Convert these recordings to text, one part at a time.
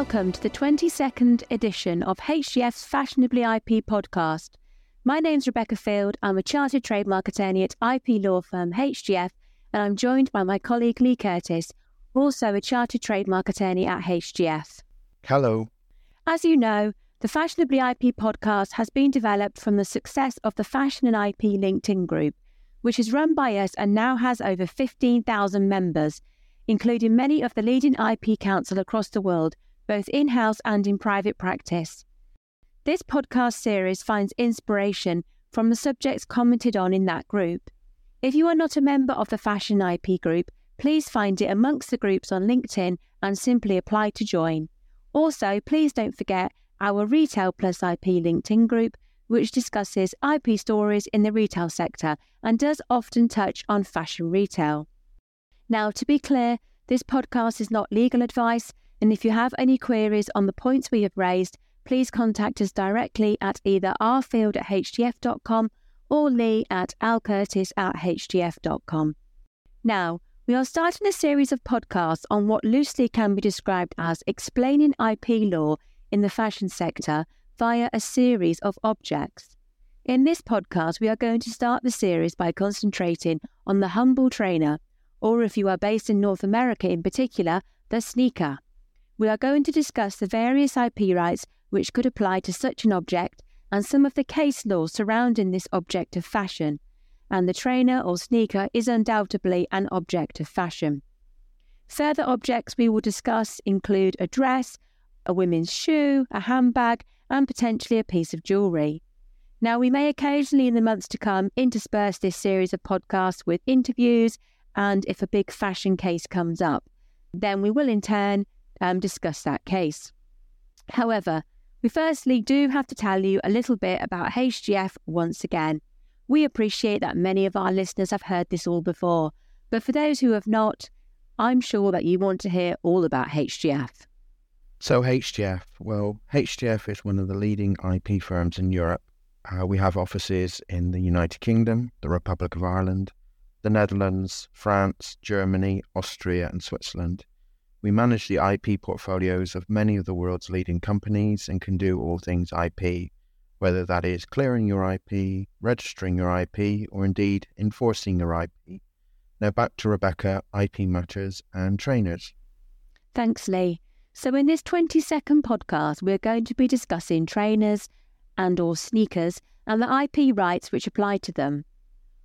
Welcome to the 22nd edition of HGF's Fashionably IP podcast. My name's Rebecca Field. I'm a chartered trademark attorney at IP law firm HGF, and I'm joined by my colleague Lee Curtis, also a chartered trademark attorney at HGF. Hello. As you know, the Fashionably IP podcast has been developed from the success of the Fashion and IP LinkedIn group, which is run by us and now has over 15,000 members including many of the leading IP counsel across the world, both in house and in private practice. This podcast series finds inspiration from the subjects commented on in that group. If you are not a member of the Fashion IP group, please find it amongst the groups on LinkedIn and simply apply to join. Also, please don't forget our Retail Plus IP LinkedIn group, which discusses IP stories in the retail sector and does often touch on fashion retail. Now, to be clear, this podcast is not legal advice, and if you have any queries on the points we have raised, please contact us directly at either rfield at hgf.com or lee at alcurtis at hgf.com. Now, we are starting a series of podcasts on what loosely can be described as explaining IP law in the fashion sector via a series of objects. In this podcast, we are going to start the series by concentrating on the humble trainer or if you are based in North America in particular, the sneaker. We are going to discuss the various IP rights which could apply to such an object and some of the case law surrounding this object of fashion. And the trainer or sneaker is undoubtedly an object of fashion. Further objects we will discuss include a dress, a women's shoe, a handbag, and potentially a piece of jewellery. Now, we may occasionally in the months to come intersperse this series of podcasts with interviews and if a big fashion case comes up, then we will in turn um, discuss that case. However, we firstly do have to tell you a little bit about HGF once again. We appreciate that many of our listeners have heard this all before, but for those who have not, I'm sure that you want to hear all about HGF. So, HGF, well, HGF is one of the leading IP firms in Europe. Uh, we have offices in the United Kingdom, the Republic of Ireland, the Netherlands, France, Germany, Austria, and Switzerland. We manage the IP portfolios of many of the world's leading companies and can do all things IP, whether that is clearing your IP, registering your IP, or indeed enforcing your IP. Now back to Rebecca, IP matters and trainers. Thanks, Lee. So in this 20 second podcast, we're going to be discussing trainers and or sneakers and the IP rights which apply to them.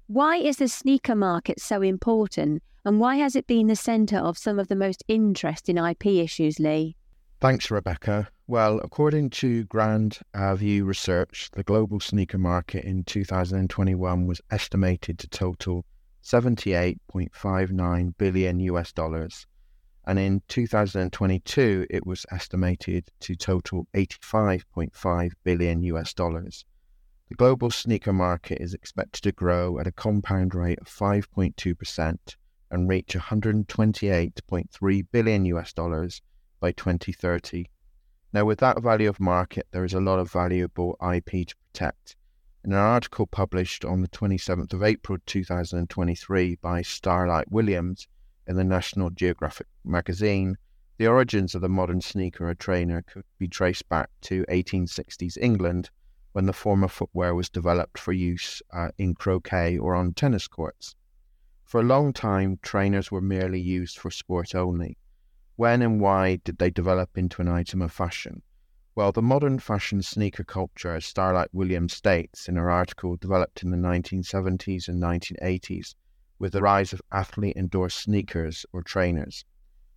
Why is the sneaker market so important, and why has it been the centre of some of the most interesting IP issues, Lee? Thanks, Rebecca. Well, according to Grand View Research, the global sneaker market in 2021 was estimated to total 78.59 billion US dollars. And in 2022, it was estimated to total 85.5 billion US dollars. The global sneaker market is expected to grow at a compound rate of 5.2% and reach 128.3 billion US dollars by 2030. Now, with that value of market, there is a lot of valuable IP to protect. In an article published on the 27th of April 2023 by Starlight Williams in the National Geographic magazine, the origins of the modern sneaker or trainer could be traced back to 1860s England when the former footwear was developed for use uh, in croquet or on tennis courts. For a long time, trainers were merely used for sport only. When and why did they develop into an item of fashion? Well, the modern fashion sneaker culture, as Starlight Williams states in her article, developed in the 1970s and 1980s with the rise of athlete endorsed sneakers or trainers.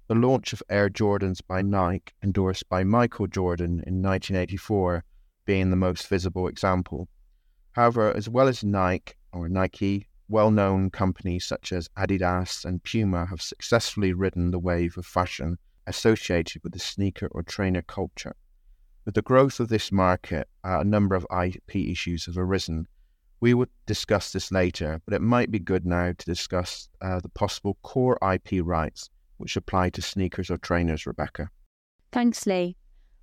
The launch of Air Jordans by Nike, endorsed by Michael Jordan in 1984, being the most visible example. However, as well as Nike or Nike, well known companies such as Adidas and Puma have successfully ridden the wave of fashion associated with the sneaker or trainer culture. With the growth of this market, uh, a number of IP issues have arisen. We will discuss this later, but it might be good now to discuss uh, the possible core IP rights which apply to sneakers or trainers, Rebecca. Thanks, Lee.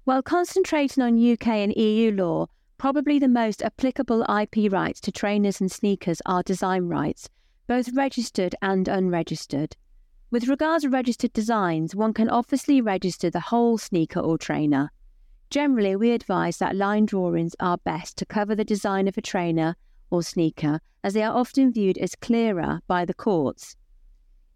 While concentrating on UK and EU law, probably the most applicable IP rights to trainers and sneakers are design rights, both registered and unregistered. With regards to registered designs, one can obviously register the whole sneaker or trainer. Generally, we advise that line drawings are best to cover the design of a trainer or sneaker, as they are often viewed as clearer by the courts.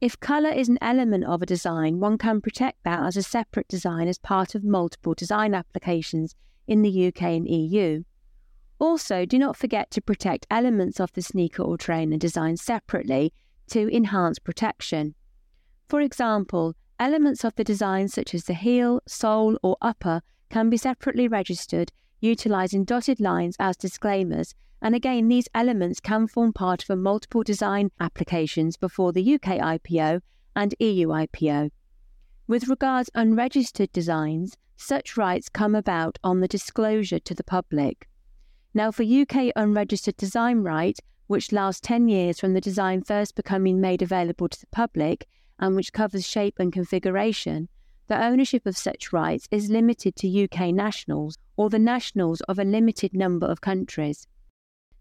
If colour is an element of a design, one can protect that as a separate design as part of multiple design applications in the UK and EU. Also, do not forget to protect elements of the sneaker or trainer design separately to enhance protection. For example, elements of the design such as the heel, sole, or upper can be separately registered utilising dotted lines as disclaimers and again, these elements can form part of a multiple design applications before the UK IPO and EU IPO. With regards unregistered designs, such rights come about on the disclosure to the public. Now, for UK unregistered design right, which lasts 10 years from the design first becoming made available to the public and which covers shape and configuration, the ownership of such rights is limited to UK nationals or the nationals of a limited number of countries.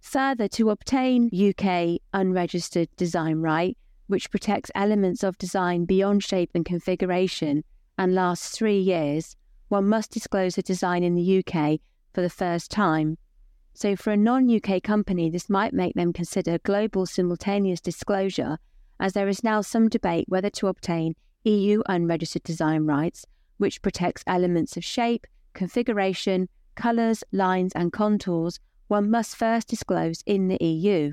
Further, to obtain UK unregistered design right, which protects elements of design beyond shape and configuration and lasts three years, one must disclose a design in the UK for the first time. So, for a non UK company, this might make them consider global simultaneous disclosure, as there is now some debate whether to obtain EU unregistered design rights, which protects elements of shape, configuration, colours, lines, and contours one must first disclose in the EU.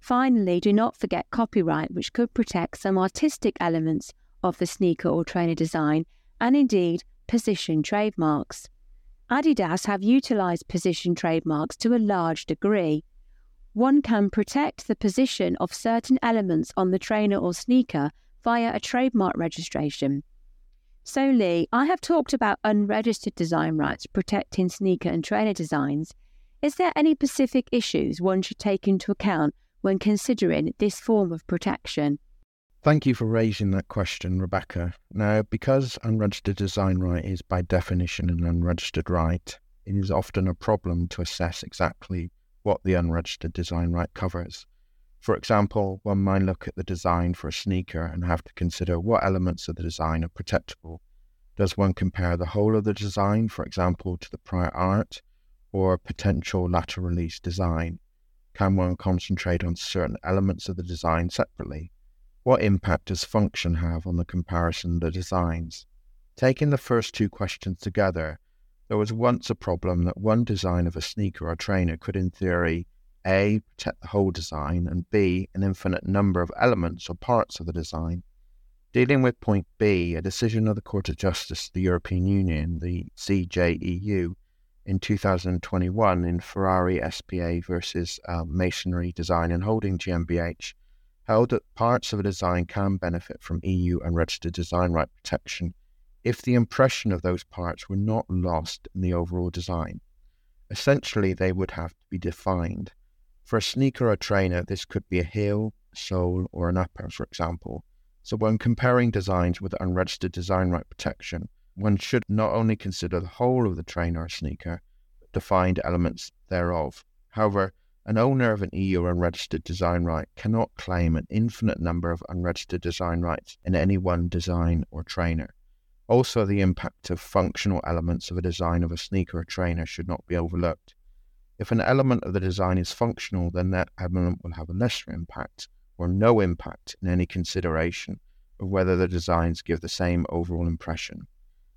Finally, do not forget copyright, which could protect some artistic elements of the sneaker or trainer design, and indeed position trademarks. Adidas have utilized position trademarks to a large degree. One can protect the position of certain elements on the trainer or sneaker via a trademark registration. So, Lee, I have talked about unregistered design rights protecting sneaker and trainer designs. Is there any specific issues one should take into account when considering this form of protection? Thank you for raising that question, Rebecca. Now, because unregistered design right is by definition an unregistered right, it is often a problem to assess exactly what the unregistered design right covers. For example, one might look at the design for a sneaker and have to consider what elements of the design are protectable. Does one compare the whole of the design, for example, to the prior art, or potential latter release design? Can one concentrate on certain elements of the design separately? What impact does function have on the comparison of the designs? Taking the first two questions together, there was once a problem that one design of a sneaker or trainer could, in theory, A, protect the whole design, and B, an infinite number of elements or parts of the design. Dealing with point B, a decision of the Court of Justice of the European Union, the CJEU, in 2021 in Ferrari SPA versus uh, Mansory Design and Holding GmbH held that parts of a design can benefit from EU unregistered design right protection if the impression of those parts were not lost in the overall design. Essentially, they would have to be defined. For a sneaker or trainer, this could be a heel, sole, or an upper, for example. So, when comparing designs with unregistered design right protection, one should not only consider the whole of the trainer or sneaker, but defined elements thereof. However, an owner of an EU unregistered design right cannot claim an infinite number of unregistered design rights in any one design or trainer. Also, the impact of functional elements of a design of a sneaker or trainer should not be overlooked. If an element of the design is functional, then that element will have a lesser impact or no impact in any consideration of whether the designs give the same overall impression.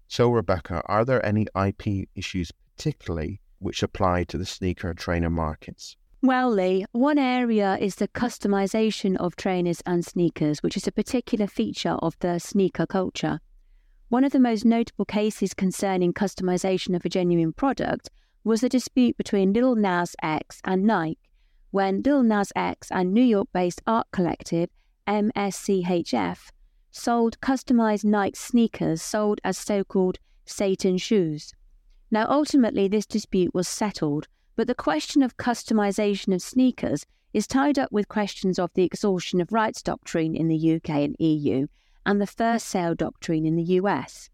So, Rebecca, are there any IP issues particularly which apply to the sneaker trainer markets? Well, Lee, one area is the customization of trainers and sneakers, which is a particular feature of the sneaker culture. One of the most notable cases concerning customization of a genuine product was the dispute between Lil Nas X and Nike, when Lil Nas X and New York based art collective MSCHF sold customized Nike sneakers sold as so called Satan shoes. Now, ultimately, this dispute was settled, but the question of customization of sneakers is tied up with questions of the exhaustion of rights doctrine in the UK and EU and the first sale doctrine in the US.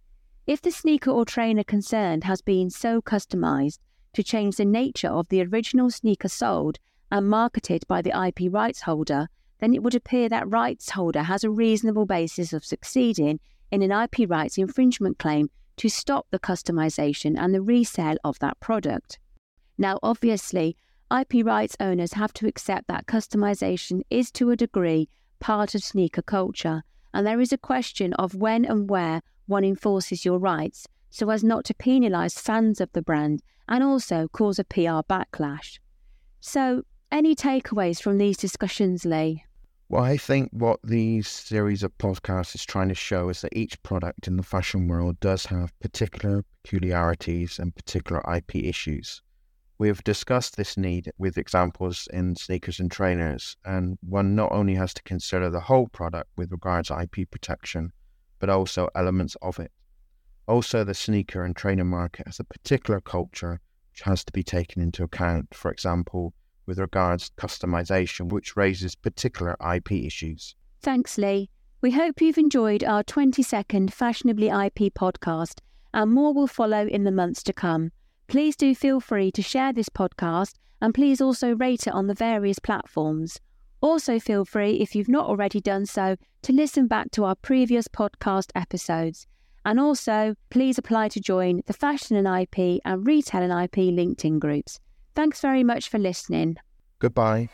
If the sneaker or trainer concerned has been so customized to change the nature of the original sneaker sold and marketed by the IP rights holder, then it would appear that rights holder has a reasonable basis of succeeding in an IP rights infringement claim to stop the customization and the resale of that product. Now, obviously, IP rights owners have to accept that customization is to a degree part of sneaker culture, and there is a question of when and where one enforces your rights so as not to penalise fans of the brand and also cause a PR backlash. So, any takeaways from these discussions, Lee? Well, I think what these series of podcasts is trying to show is that each product in the fashion world does have particular peculiarities and particular IP issues. We have discussed this need with examples in sneakers and trainers, and one not only has to consider the whole product with regards to IP protection, but also elements of it. Also, the sneaker and trainer market has a particular culture which has to be taken into account. For example, with regards to customization, which raises particular IP issues. Thanks, Lee. We hope you've enjoyed our 20 second Fashionably IP podcast, and more will follow in the months to come. Please do feel free to share this podcast and please also rate it on the various platforms. Also, feel free, if you've not already done so, to listen back to our previous podcast episodes. And also, please apply to join the Fashion and IP and Retail and IP LinkedIn groups. Thanks very much for listening. Goodbye.